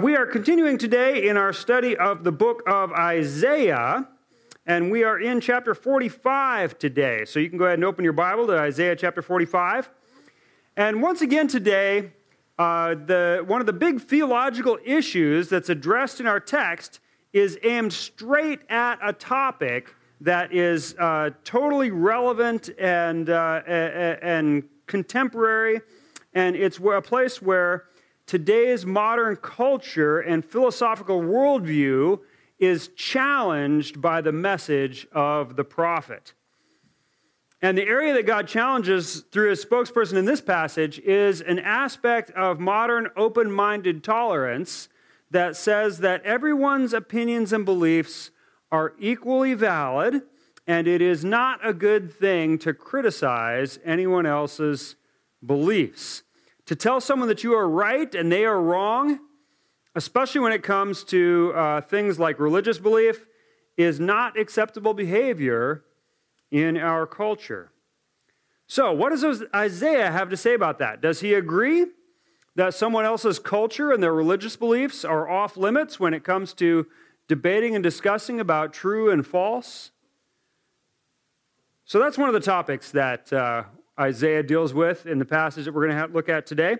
We are continuing today in our study of the book of Isaiah, and we are in chapter 45 today. So you can go ahead and open your Bible to Isaiah chapter 45. And once again today, uh, the, one of the big theological issues that's addressed in our text is aimed straight at a topic that is uh, totally relevant and, uh, and contemporary, and it's a place where today's modern culture and philosophical worldview is challenged by the message of the prophet. And the area that God challenges through his spokesperson in this passage is an aspect of modern open minded tolerance that says that everyone's opinions and beliefs are equally valid, and it is not a good thing to criticize anyone else's beliefs. To tell someone that you are right and they are wrong, especially when it comes to uh, things like religious belief, is not acceptable behavior in our culture. So, what does Isaiah have to say about that? Does he agree that someone else's culture and their religious beliefs are off limits when it comes to debating and discussing about true and false? So, that's one of the topics that uh, Isaiah deals with in the passage that we're going to look at today.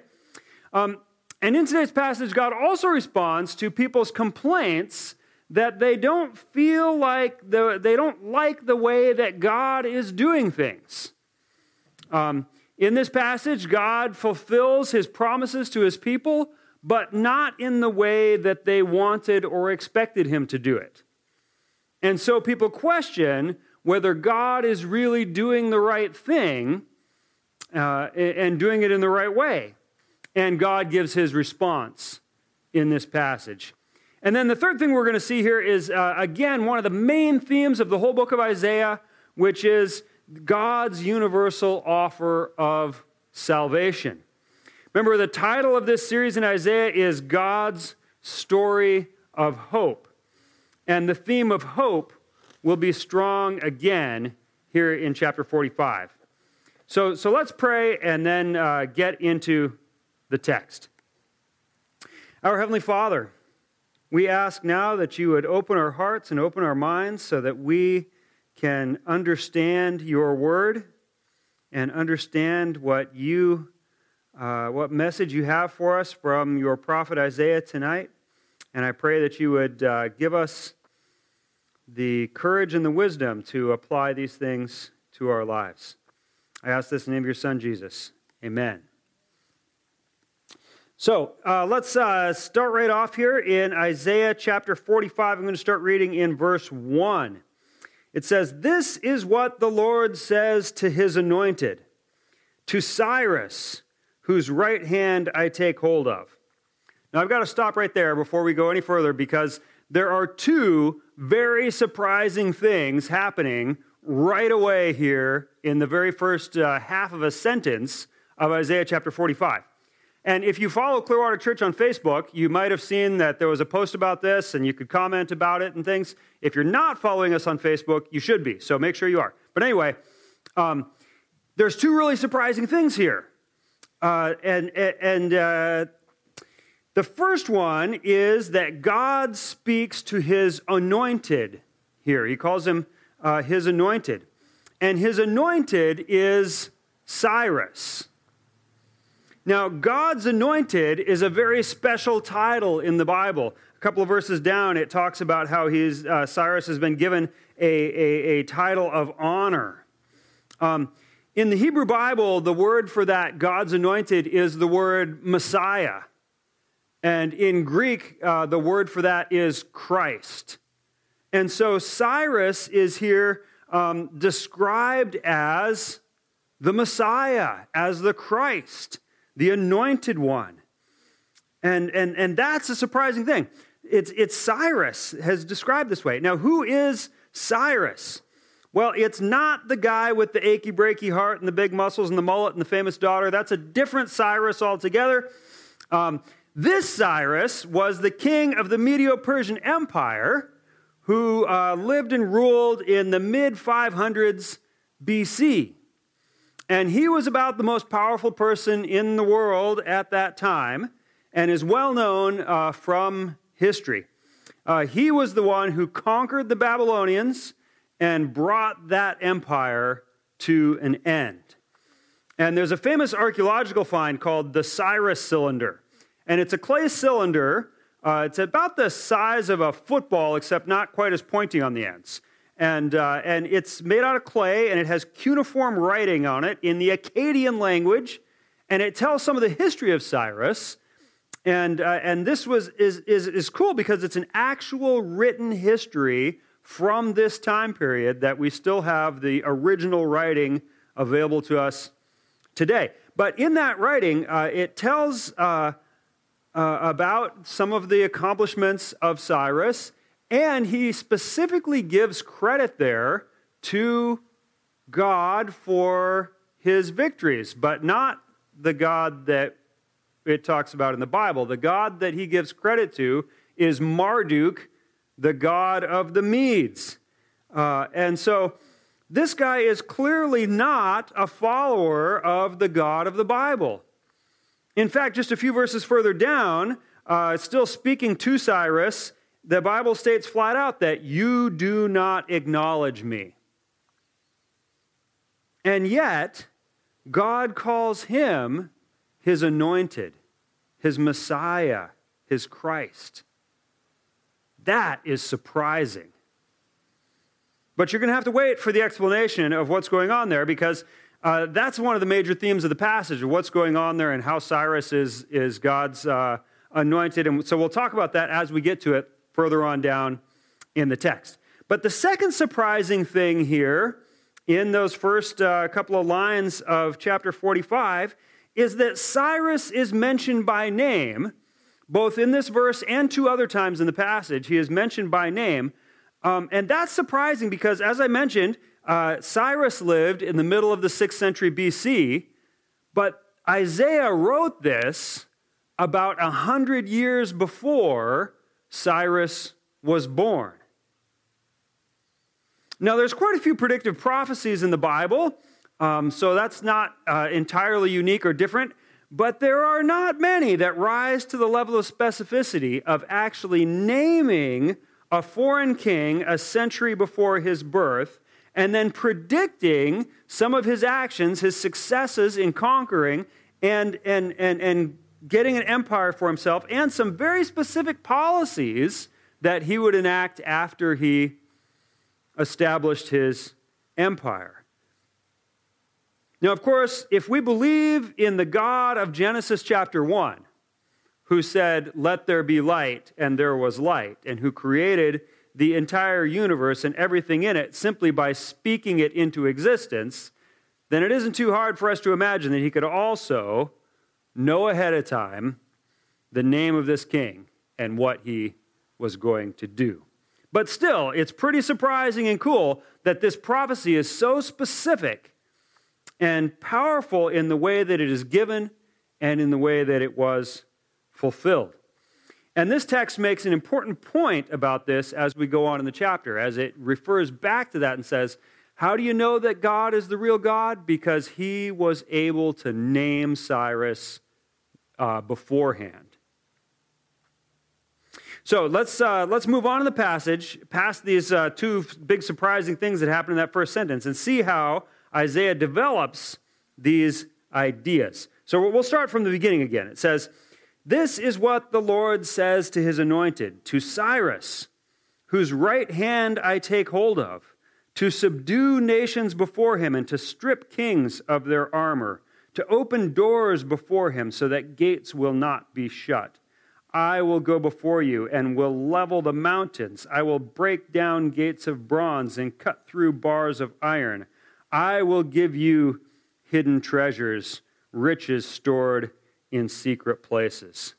Um, and in today's passage, God also responds to people's complaints that they don't feel like the, they don't like the way that God is doing things. Um, in this passage, God fulfills his promises to his people, but not in the way that they wanted or expected him to do it. And so people question whether God is really doing the right thing uh, and doing it in the right way. And God gives his response in this passage. And then the third thing we're going to see here is, uh, again, one of the main themes of the whole book of Isaiah, which is God's universal offer of salvation. Remember, the title of this series in Isaiah is God's Story of Hope. And the theme of hope will be strong again here in chapter 45. So, so let's pray and then uh, get into the text. Our Heavenly Father, we ask now that you would open our hearts and open our minds so that we can understand your word and understand what you uh, what message you have for us from your prophet Isaiah tonight. And I pray that you would uh, give us the courage and the wisdom to apply these things to our lives. I ask this in the name of your Son, Jesus. Amen. So uh, let's uh, start right off here in Isaiah chapter 45. I'm going to start reading in verse 1. It says, This is what the Lord says to his anointed, to Cyrus, whose right hand I take hold of. Now I've got to stop right there before we go any further because there are two very surprising things happening right away here in the very first uh, half of a sentence of Isaiah chapter 45. And if you follow Clearwater Church on Facebook, you might have seen that there was a post about this and you could comment about it and things. If you're not following us on Facebook, you should be. So make sure you are. But anyway, um, there's two really surprising things here. Uh, and and uh, the first one is that God speaks to his anointed here. He calls him uh, his anointed. And his anointed is Cyrus. Now, God's anointed is a very special title in the Bible. A couple of verses down, it talks about how he's, uh, Cyrus has been given a, a, a title of honor. Um, in the Hebrew Bible, the word for that, God's anointed, is the word Messiah. And in Greek, uh, the word for that is Christ. And so Cyrus is here um, described as the Messiah, as the Christ, the anointed one. And, and, and that's a surprising thing. It's, it's Cyrus has described this way. Now, who is Cyrus? Well, it's not the guy with the achy breaky heart and the big muscles and the mullet and the famous daughter. That's a different Cyrus altogether. Um, this Cyrus was the king of the Medo Persian Empire who uh, lived and ruled in the mid 500s BC. And he was about the most powerful person in the world at that time. and is well known uh, from history. Uh, he was the one who conquered the Babylonians and brought that empire to an end. And there's a famous archaeological find called the Cyrus cylinder. And it's a clay cylinder. Uh, it's about the size of a football, except not quite as pointy on the ends. And, uh, and it's made out of clay, and it has cuneiform writing on it in the Akkadian language. And it tells some of the history of Cyrus. And, uh, and this was, is, is, is cool because it's an actual written history from this time period that we still have the original writing available to us today. But in that writing, uh, it tells uh, about some of the accomplishments of Cyrus, and he specifically gives credit there to God for his victories, but not the God that it talks about in the Bible. The God that he gives credit to is Marduk, the god of the Medes. Uh, and so this guy is clearly not a follower of the God of the Bible. In fact, just a few verses further down, uh, still speaking to Cyrus, the Bible states flat out that you do not acknowledge me. And yet, God calls him his anointed, his Messiah, his Christ. That is surprising. But you're going to have to wait for the explanation of what's going on there because uh, that's one of the major themes of the passage of what's going on there and how Cyrus is, is God's uh, anointed. And so we'll talk about that as we get to it further on down in the text. But the second surprising thing here in those first uh, couple of lines of chapter 45 is that Cyrus is mentioned by name, both in this verse and two other times in the passage. He is mentioned by name. Um, and that's surprising because, as I mentioned, uh, Cyrus lived in the middle of the 6th century BC, but Isaiah wrote this about 100 years before Cyrus was born. Now, there's quite a few predictive prophecies in the Bible. Um, so that's not uh, entirely unique or different, but there are not many that rise to the level of specificity of actually naming a foreign king a century before his birth and then predicting some of his actions, his successes in conquering and, and, and, and getting an empire for himself, and some very specific policies that he would enact after he established his empire. Now, of course, if we believe in the God of Genesis chapter 1, who said, Let there be light, and there was light, and who created the entire universe and everything in it simply by speaking it into existence, then it isn't too hard for us to imagine that he could also know ahead of time the name of this king and what he was going to do. But still, it's pretty surprising and cool that this prophecy is so specific and powerful in the way that it is given and in the way that it was fulfilled. And this text makes an important point about this as we go on in the chapter, as it refers back to that and says, How do you know that God is the real God? Because he was able to name Cyrus uh, beforehand. So let's, uh, let's move on in the passage, past these uh, two big surprising things that happened in that first sentence, and see how Isaiah develops these ideas. So we'll start from the beginning again. It says, This is what the Lord says to his anointed, to Cyrus, whose right hand I take hold of, to subdue nations before him and to strip kings of their armor, to open doors before him so that gates will not be shut. I will go before you and will level the mountains. I will break down gates of bronze and cut through bars of iron. I will give you hidden treasures, riches stored in secret places.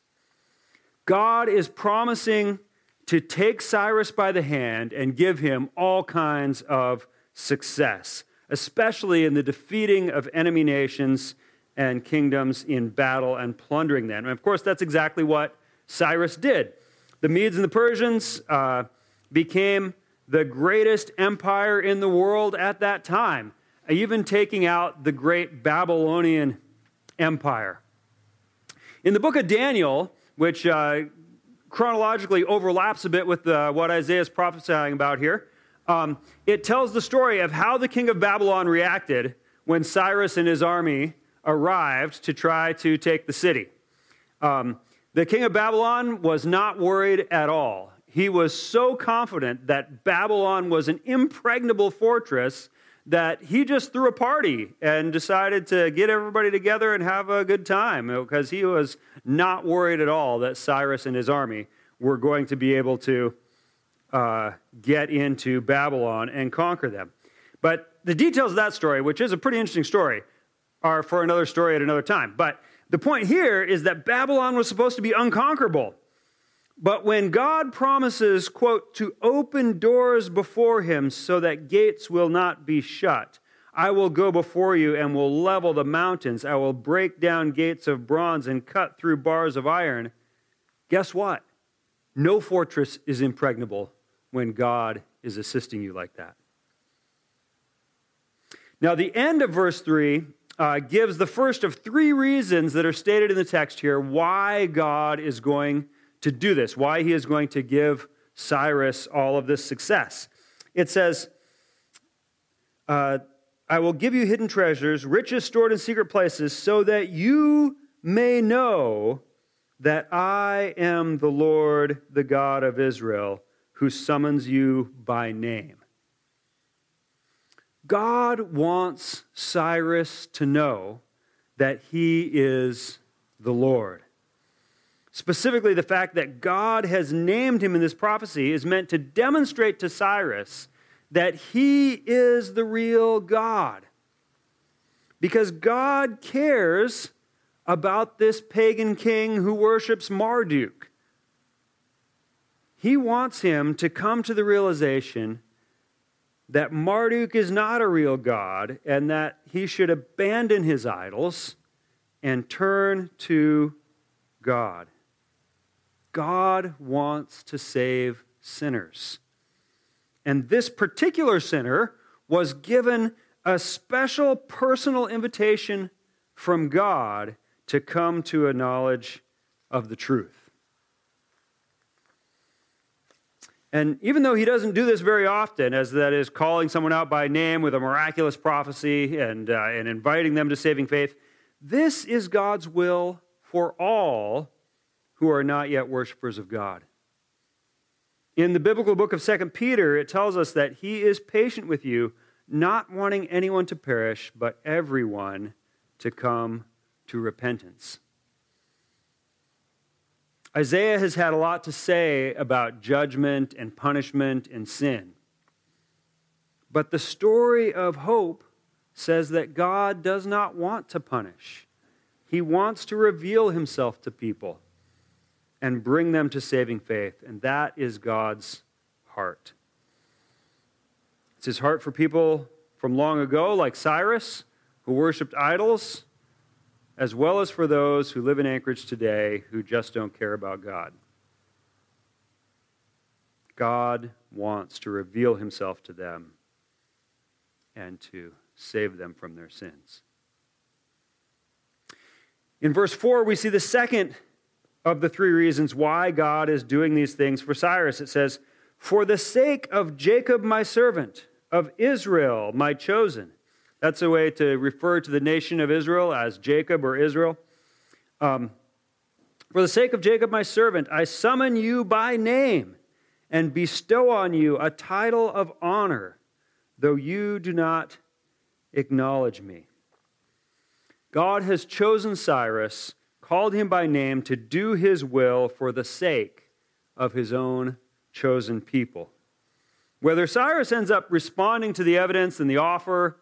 God is promising to take Cyrus by the hand and give him all kinds of success, especially in the defeating of enemy nations and kingdoms in battle and plundering them. And of course, that's exactly what Cyrus did. The Medes and the Persians uh, became the greatest empire in the world at that time even taking out the great Babylonian Empire. In the book of Daniel, which uh, chronologically overlaps a bit with uh, what Isaiah is prophesying about here. Um, it tells the story of how the king of Babylon reacted when Cyrus and his army arrived to try to take the city. Um, the king of Babylon was not worried at all. He was so confident that Babylon was an impregnable fortress that he just threw a party and decided to get everybody together and have a good time because he was not worried at all that Cyrus and his army were going to be able to uh, get into Babylon and conquer them. But the details of that story, which is a pretty interesting story, are for another story at another time. But the point here is that Babylon was supposed to be unconquerable. But when God promises, quote, to open doors before him so that gates will not be shut, I will go before you and will level the mountains. I will break down gates of bronze and cut through bars of iron. Guess what? No fortress is impregnable when God is assisting you like that. Now, the end of verse 3 uh, gives the first of three reasons that are stated in the text here why God is going to do this, why he is going to give Cyrus all of this success. It says, uh, I will give you hidden treasures, riches stored in secret places, so that you may know that I am the Lord, the God of Israel, who summons you by name. God wants Cyrus to know that he is the Lord. Specifically, the fact that God has named him in this prophecy is meant to demonstrate to Cyrus that he is the real God. Because God cares about this pagan king who worships Marduk. He wants him to come to the realization that Marduk is not a real God and that he should abandon his idols and turn to God. God wants to save sinners. And this particular sinner was given a special personal invitation from God to come to a knowledge of the truth. And even though he doesn't do this very often, as that is calling someone out by name with a miraculous prophecy and, uh, and inviting them to saving faith, this is God's will for all who are not yet worshipers of God. In the biblical book of 2 Peter, it tells us that he is patient with you, not wanting anyone to perish, but everyone to come to repentance. Isaiah has had a lot to say about judgment and punishment and sin. But the story of hope says that God does not want to punish. He wants to reveal himself to people and bring them to saving faith. And that is God's heart. It's his heart for people from long ago, like Cyrus, who worshiped idols, as well as for those who live in Anchorage today who just don't care about God. God wants to reveal himself to them and to save them from their sins. In verse 4, we see the second of the three reasons why God is doing these things for Cyrus. It says, For the sake of Jacob, my servant, of Israel, my chosen. That's a way to refer to the nation of Israel as Jacob or Israel. Um, for the sake of Jacob, my servant, I summon you by name and bestow on you a title of honor, though you do not acknowledge me. God has chosen Cyrus called him by name to do his will for the sake of his own chosen people. Whether Cyrus ends up responding to the evidence and the offer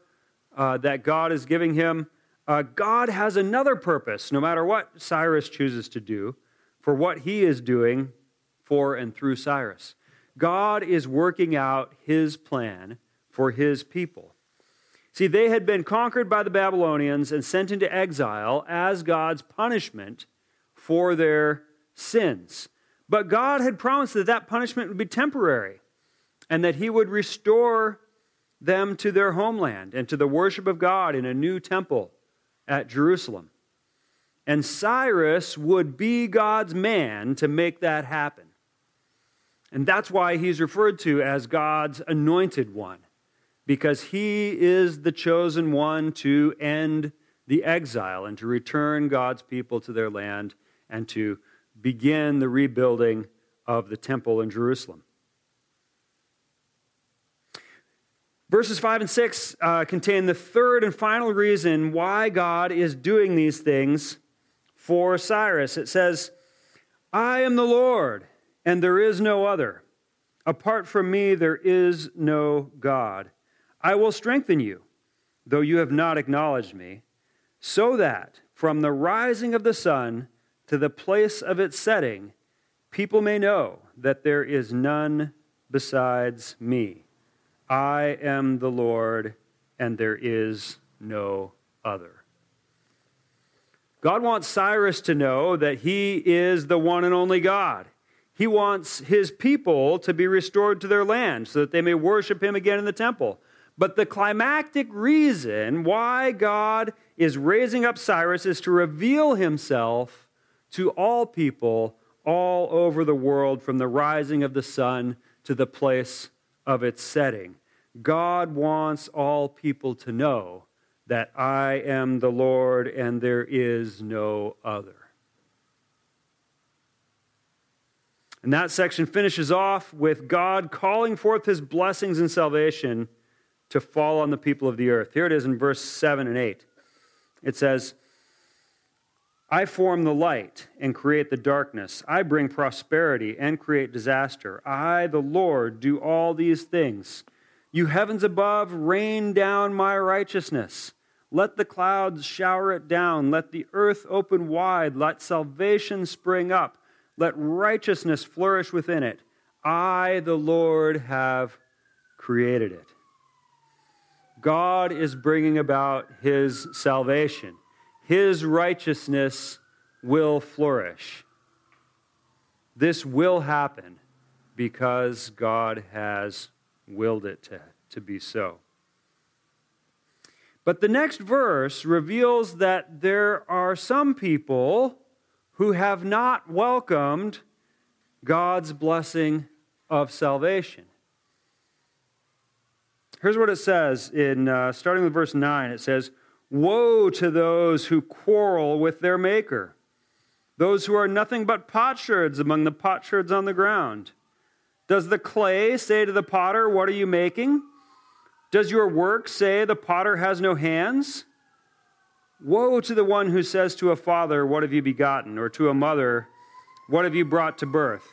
uh, that God is giving him, uh, God has another purpose, no matter what Cyrus chooses to do, for what he is doing for and through Cyrus. God is working out his plan for his people. See, they had been conquered by the Babylonians and sent into exile as God's punishment for their sins. But God had promised that that punishment would be temporary and that He would restore them to their homeland and to the worship of God in a new temple at Jerusalem. And Cyrus would be God's man to make that happen. And that's why he's referred to as God's anointed one, because he is the chosen one to end the exile and to return God's people to their land and to begin the rebuilding of the temple in Jerusalem. Verses 5 and 6 uh, contain the third and final reason why God is doing these things for Cyrus. It says, I am the Lord, and there is no other. Apart from me, there is no God. I will strengthen you, though you have not acknowledged me, so that from the rising of the sun to the place of its setting, people may know that there is none besides me. I am the Lord, and there is no other. God wants Cyrus to know that he is the one and only God. He wants his people to be restored to their land so that they may worship him again in the temple. But the climactic reason why God is raising up Cyrus is to reveal himself to all people all over the world from the rising of the sun to the place of its setting. God wants all people to know that I am the Lord and there is no other. And that section finishes off with God calling forth his blessings and salvation to fall on the people of the earth. Here it is in verse 7 and 8. It says, I form the light and create the darkness. I bring prosperity and create disaster. I, the Lord, do all these things. You heavens above, rain down my righteousness. Let the clouds shower it down. Let the earth open wide. Let salvation spring up. Let righteousness flourish within it. I, the Lord, have created it. God is bringing about his salvation. His righteousness will flourish. This will happen because God has willed it to, to be so. But the next verse reveals that there are some people who have not welcomed God's blessing of salvation. Here's what it says in uh, starting with verse 9 it says, Woe to those who quarrel with their maker, those who are nothing but potsherds among the potsherds on the ground. Does the clay say to the potter, What are you making? Does your work say the potter has no hands? Woe to the one who says to a father, What have you begotten? or to a mother, What have you brought to birth?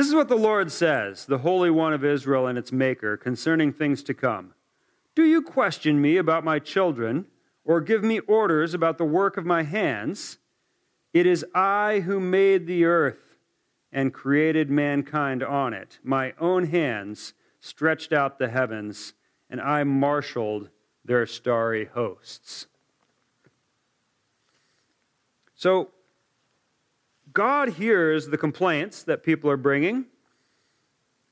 This is what the Lord says, the Holy One of Israel and its Maker, concerning things to come. Do you question me about my children, or give me orders about the work of my hands? It is I who made the earth and created mankind on it. My own hands stretched out the heavens, and I marshaled their starry hosts. So, God hears the complaints that people are bringing,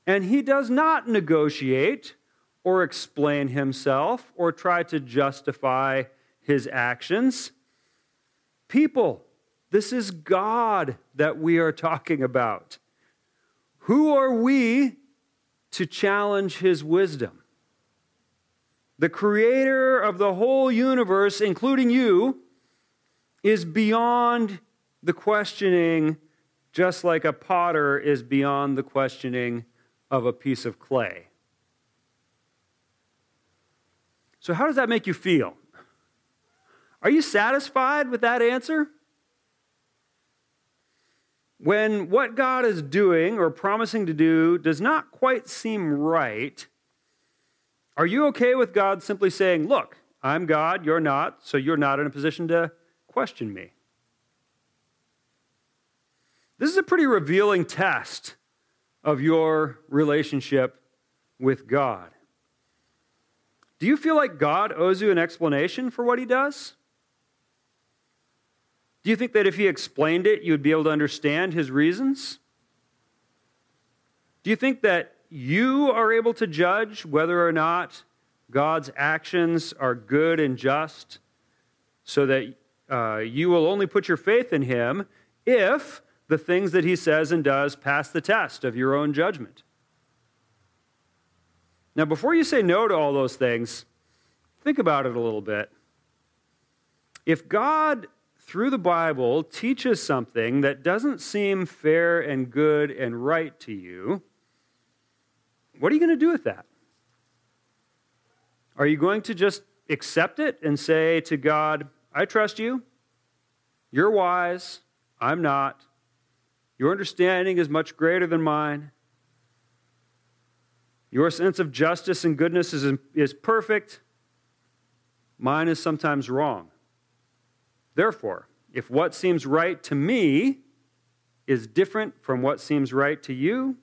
and He does not negotiate or explain Himself or try to justify His actions. People this is God that we are talking about. Who are we to challenge his wisdom? The creator of the whole universe, including you, is beyond the questioning, just like a potter is beyond the questioning of a piece of clay. So, how does that make you feel? Are you satisfied with that answer? When what God is doing or promising to do does not quite seem right, are you okay with God simply saying, Look, I'm God, you're not, so you're not in a position to question me? This is a pretty revealing test of your relationship with God. Do you feel like God owes you an explanation for what he does? Do you think that if he explained it, you would be able to understand his reasons? Do you think that you are able to judge whether or not God's actions are good and just so that uh, you will only put your faith in him if the things that he says and does pass the test of your own judgment. Now, before you say no to all those things, think about it a little bit. If God, through the Bible, teaches something that doesn't seem fair and good and right to you, what are you going to do with that? Are you going to just accept it and say to God, I trust you. You're wise. I'm not. Your understanding is much greater than mine. Your sense of justice and goodness is, is perfect. Mine is sometimes wrong. Therefore, if what seems right to me is different from what seems right to you,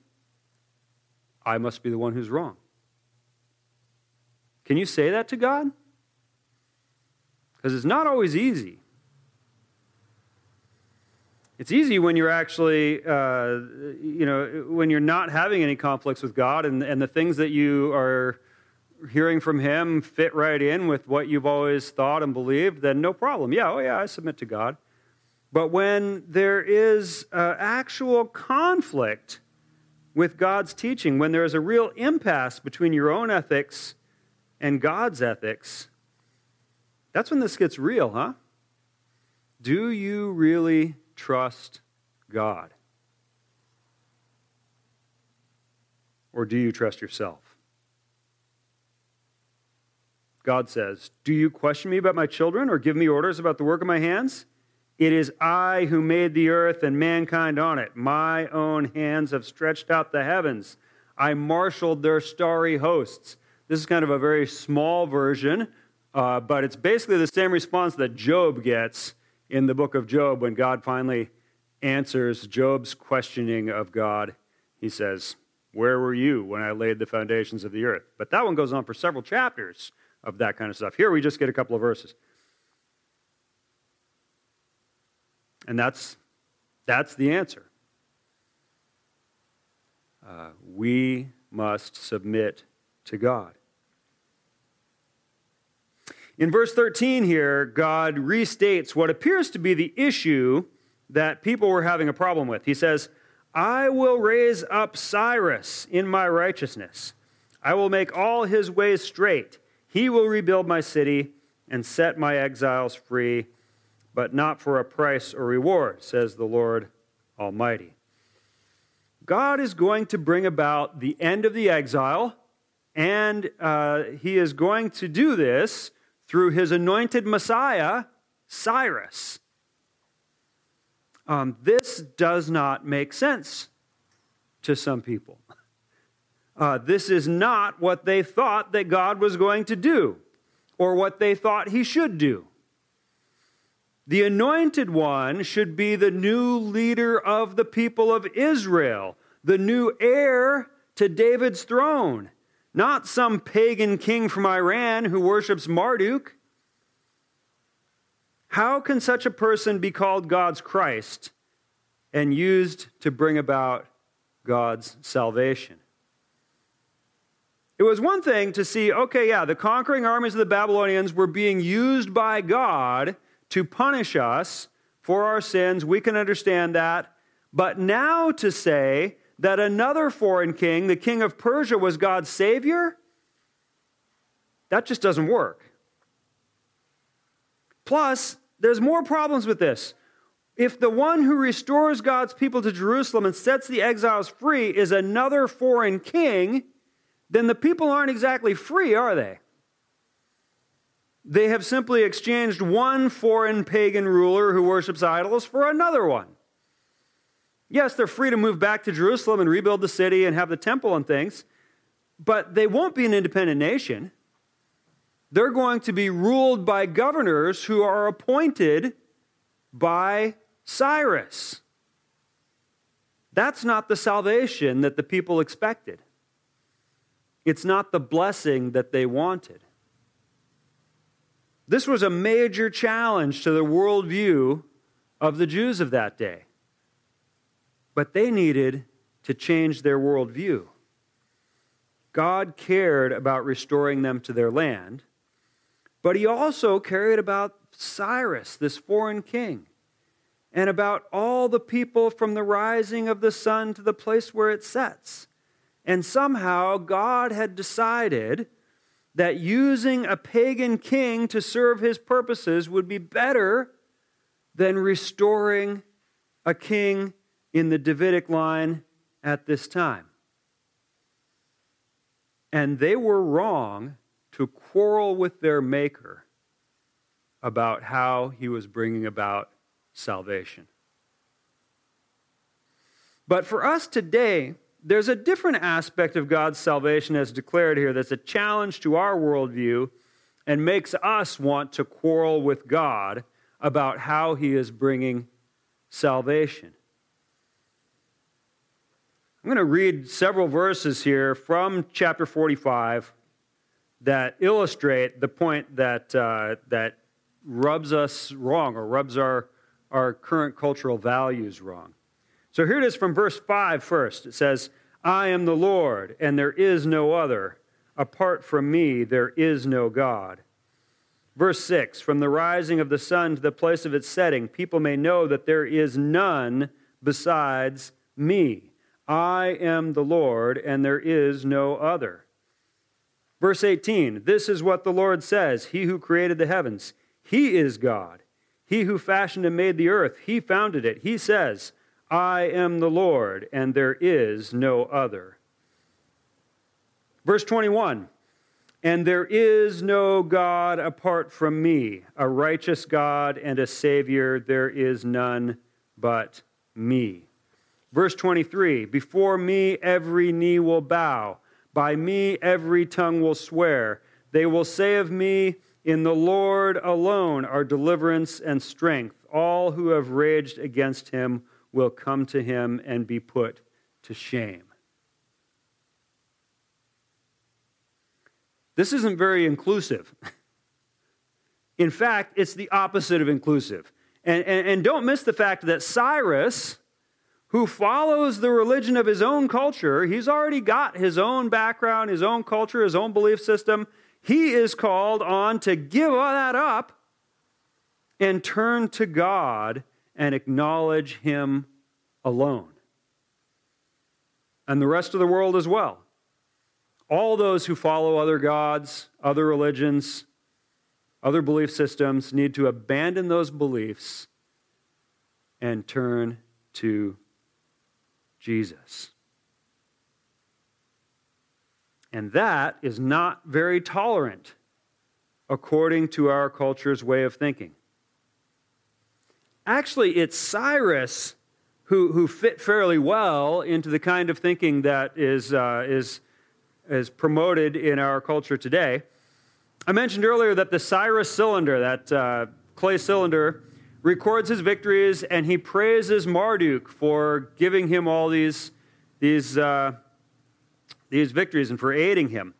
I must be the one who's wrong. Can you say that to God? Because it's not always easy. It's easy when you're actually, uh, you know, when you're not having any conflicts with God and, and the things that you are hearing from Him fit right in with what you've always thought and believed, then no problem. Yeah, oh yeah, I submit to God. But when there is uh, actual conflict with God's teaching, when there is a real impasse between your own ethics and God's ethics, that's when this gets real, huh? Do you really trust God? Or do you trust yourself? God says, Do you question me about my children or give me orders about the work of my hands? It is I who made the earth and mankind on it. My own hands have stretched out the heavens. I marshaled their starry hosts. This is kind of a very small version, uh, but it's basically the same response that Job gets in the book of Job when God finally answers Job's questioning of God. He says, Where were you when I laid the foundations of the earth? But that one goes on for several chapters of that kind of stuff. Here we just get a couple of verses. And that's, that's the answer. Uh, we must submit to God. In verse 13 here, God restates what appears to be the issue that people were having a problem with. He says, I will raise up Cyrus in my righteousness. I will make all his ways straight. He will rebuild my city and set my exiles free, but not for a price or reward, says the Lord Almighty. God is going to bring about the end of the exile, and uh, he is going to do this through his anointed Messiah, Cyrus. Um, this does not make sense to some people. Uh, this is not what they thought that God was going to do or what they thought he should do. The anointed one should be the new leader of the people of Israel, the new heir to David's throne not some pagan king from Iran who worships Marduk. How can such a person be called God's Christ and used to bring about God's salvation? It was one thing to see, okay, yeah, the conquering armies of the Babylonians were being used by God to punish us for our sins. We can understand that. But now to say that another foreign king, the king of Persia, was God's savior, that just doesn't work. Plus, there's more problems with this. If the one who restores God's people to Jerusalem and sets the exiles free is another foreign king, then the people aren't exactly free, are they? They have simply exchanged one foreign pagan ruler who worships idols for another one. Yes, they're free to move back to Jerusalem and rebuild the city and have the temple and things, but they won't be an independent nation. They're going to be ruled by governors who are appointed by Cyrus. That's not the salvation that the people expected. It's not the blessing that they wanted. This was a major challenge to the worldview of the Jews of that day. But they needed to change their worldview. God cared about restoring them to their land, but he also cared about Cyrus, this foreign king, and about all the people from the rising of the sun to the place where it sets. And somehow God had decided that using a pagan king to serve his purposes would be better than restoring a king in the Davidic line at this time. And they were wrong to quarrel with their maker about how he was bringing about salvation. But for us today, there's a different aspect of God's salvation as declared here that's a challenge to our worldview and makes us want to quarrel with God about how he is bringing salvation. I'm going to read several verses here from chapter 45 that illustrate the point that, uh, that rubs us wrong or rubs our, our current cultural values wrong. So here it is from verse 5 first. It says, I am the Lord, and there is no other. Apart from me, there is no God. Verse 6 From the rising of the sun to the place of its setting, people may know that there is none besides me. I am the Lord, and there is no other. Verse 18 This is what the Lord says He who created the heavens, He is God. He who fashioned and made the earth, He founded it. He says, I am the Lord, and there is no other. Verse 21 And there is no God apart from me, a righteous God and a Savior. There is none but me. Verse 23 Before me every knee will bow, by me every tongue will swear. They will say of me, In the Lord alone are deliverance and strength. All who have raged against him will come to him and be put to shame. This isn't very inclusive. In fact, it's the opposite of inclusive. And, and, and, don't miss the fact that Cyrus, who follows the religion of his own culture, he's already got his own background, his own culture, his own belief system. He is called on to give all that up and turn to God and acknowledge Him alone. And the rest of the world as well. All those who follow other gods, other religions, other belief systems need to abandon those beliefs and turn to Jesus. And that is not very tolerant according to our culture's way of thinking. Actually, it's Cyrus who, who fit fairly well into the kind of thinking that is, uh, is, is promoted in our culture today. I mentioned earlier that the Cyrus cylinder, that uh, clay cylinder, records his victories and he praises Marduk for giving him all these, these, uh, these victories and for aiding him.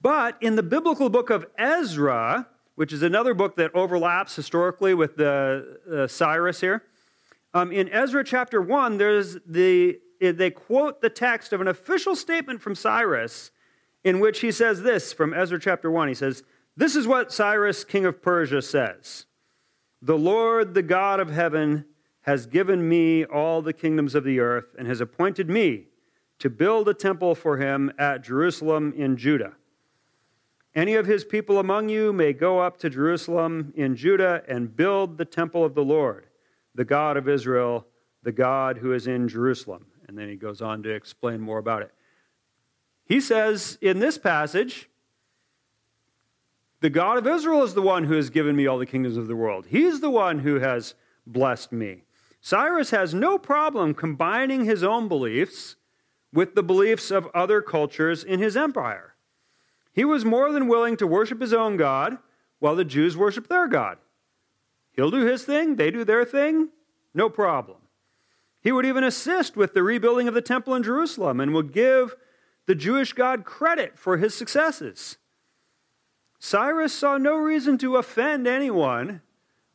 But in the biblical book of Ezra, which is another book that overlaps historically with the uh, Cyrus here. Um, in Ezra chapter 1, there's the, they quote the text of an official statement from Cyrus in which he says this from Ezra chapter 1. He says, This is what Cyrus, king of Persia, says The Lord, the God of heaven, has given me all the kingdoms of the earth and has appointed me to build a temple for him at Jerusalem in Judah. Any of his people among you may go up to Jerusalem in Judah and build the temple of the Lord, the God of Israel, the God who is in Jerusalem. And then he goes on to explain more about it. He says in this passage, the God of Israel is the one who has given me all the kingdoms of the world. He's the one who has blessed me. Cyrus has no problem combining his own beliefs with the beliefs of other cultures in his empire. He was more than willing to worship his own God while the Jews worship their God. He'll do his thing, they do their thing, no problem. He would even assist with the rebuilding of the temple in Jerusalem and would give the Jewish God credit for his successes. Cyrus saw no reason to offend anyone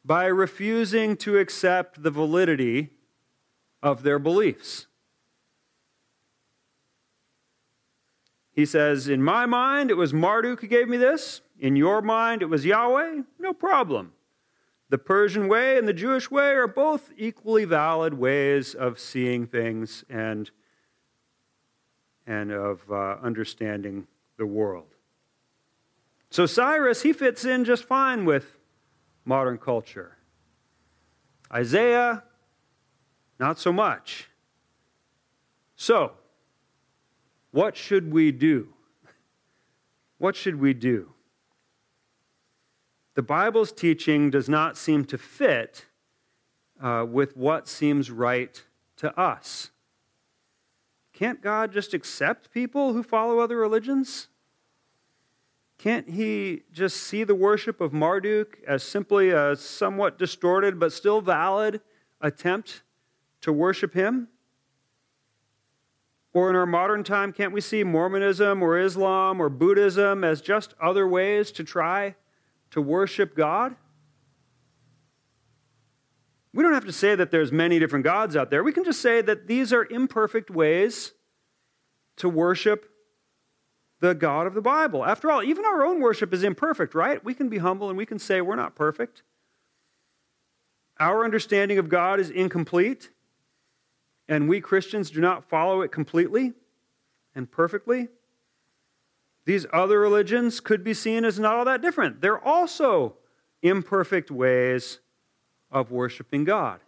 by refusing to accept the validity of their beliefs. He says, In my mind, it was Marduk who gave me this. In your mind, it was Yahweh. No problem. the Persian way and the Jewish way are both equally valid ways of seeing things and, and of uh, understanding the world. So Cyrus, he fits in just fine with modern culture. Isaiah, not so much. So, what should we do? What should we do? The Bible's teaching does not seem to fit uh, with what seems right to us. Can't God just accept people who follow other religions? Can't he just see the worship of Marduk as simply a somewhat distorted but still valid attempt to worship him? Or in our modern time, can't we see Mormonism or Islam or Buddhism as just other ways to try to worship God? We don't have to say that there's many different gods out there. We can just say that these are imperfect ways to worship the God of the Bible. After all, even our own worship is imperfect, right? We can be humble and we can say we're not perfect. Our understanding of God is incomplete, and we Christians do not follow it completely and perfectly. These other religions could be seen as not all that different. They're also imperfect ways of worshiping God.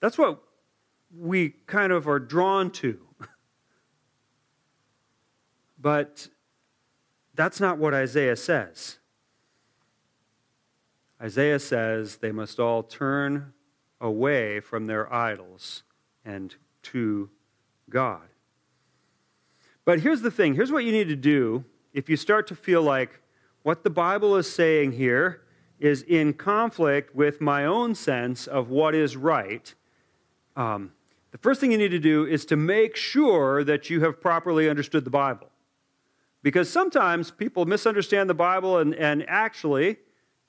That's what we kind of are drawn to but that's not what Isaiah says. Isaiah says they must all turn away from their idols and to God. But here's the thing here's what you need to do if you start to feel like what the Bible is saying here is in conflict with my own sense of what is right. Um, the first thing you need to do is to make sure that you have properly understood the Bible. Because sometimes people misunderstand the Bible, and, and actually,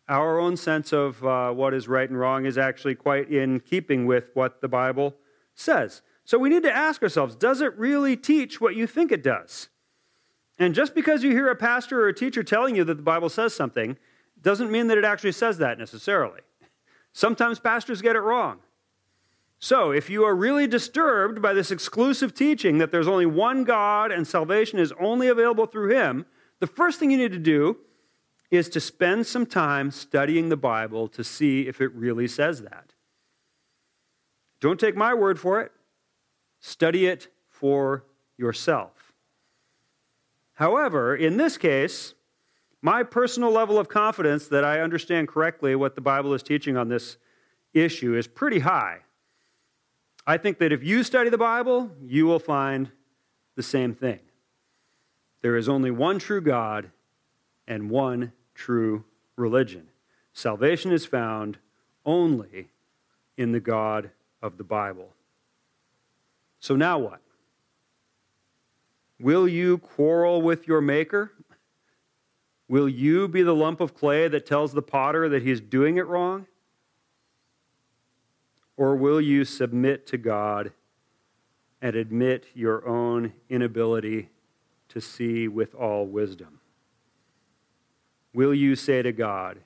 our own sense of uh, what is right and wrong is actually quite in keeping with what the Bible says. So we need to ask ourselves does it really teach what you think it does? And just because you hear a pastor or a teacher telling you that the Bible says something doesn't mean that it actually says that necessarily. Sometimes pastors get it wrong. So, if you are really disturbed by this exclusive teaching that there's only one God and salvation is only available through Him, the first thing you need to do is to spend some time studying the Bible to see if it really says that. Don't take my word for it, study it for yourself. However, in this case, my personal level of confidence that I understand correctly what the Bible is teaching on this issue is pretty high. I think that if you study the Bible, you will find the same thing. There is only one true God and one true religion. Salvation is found only in the God of the Bible. So now what? Will you quarrel with your Maker? Will you be the lump of clay that tells the potter that he's doing it wrong? Or will you submit to God and admit your own inability to see with all wisdom? Will you say to God,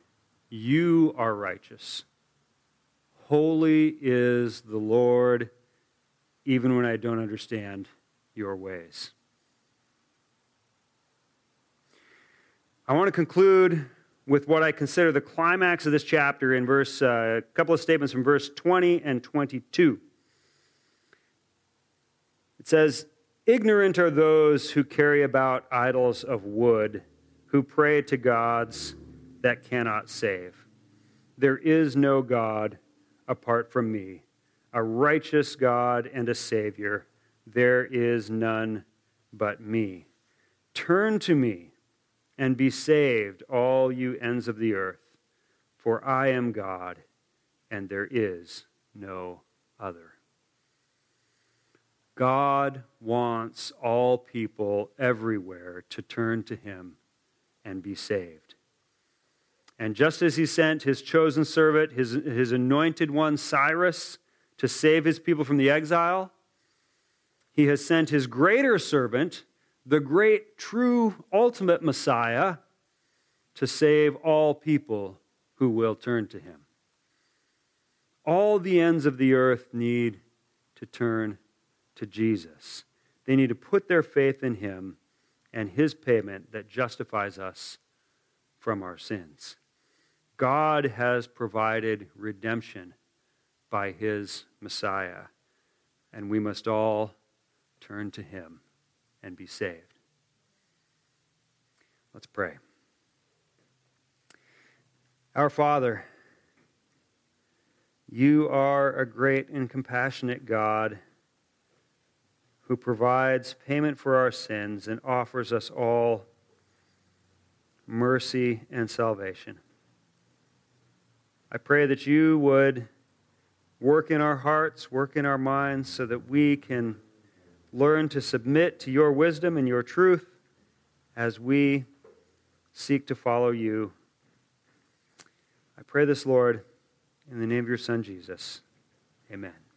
You are righteous? Holy is the Lord, even when I don't understand your ways. I want to conclude with what I consider the climax of this chapter in verse, uh, a couple of statements from verse 20 and 22. It says, Ignorant are those who carry about idols of wood, who pray to gods that cannot save. There is no God apart from me, a righteous God and a Savior. There is none but me. Turn to me and be saved, all you ends of the earth, for I am God, and there is no other. God wants all people everywhere to turn to him and be saved. And just as he sent his chosen servant, his, his anointed one, Cyrus, to save his people from the exile, he has sent his greater servant, the great, true, ultimate Messiah, to save all people who will turn to him. All the ends of the earth need to turn to Jesus. They need to put their faith in him and his payment that justifies us from our sins. God has provided redemption by his Messiah, and we must all turn to him and be saved. Let's pray. Our Father, you are a great and compassionate God who provides payment for our sins and offers us all mercy and salvation. I pray that you would work in our hearts, work in our minds, so that we can learn to submit to your wisdom and your truth as we seek to follow you. I pray this, Lord, in the name of your Son, Jesus. Amen.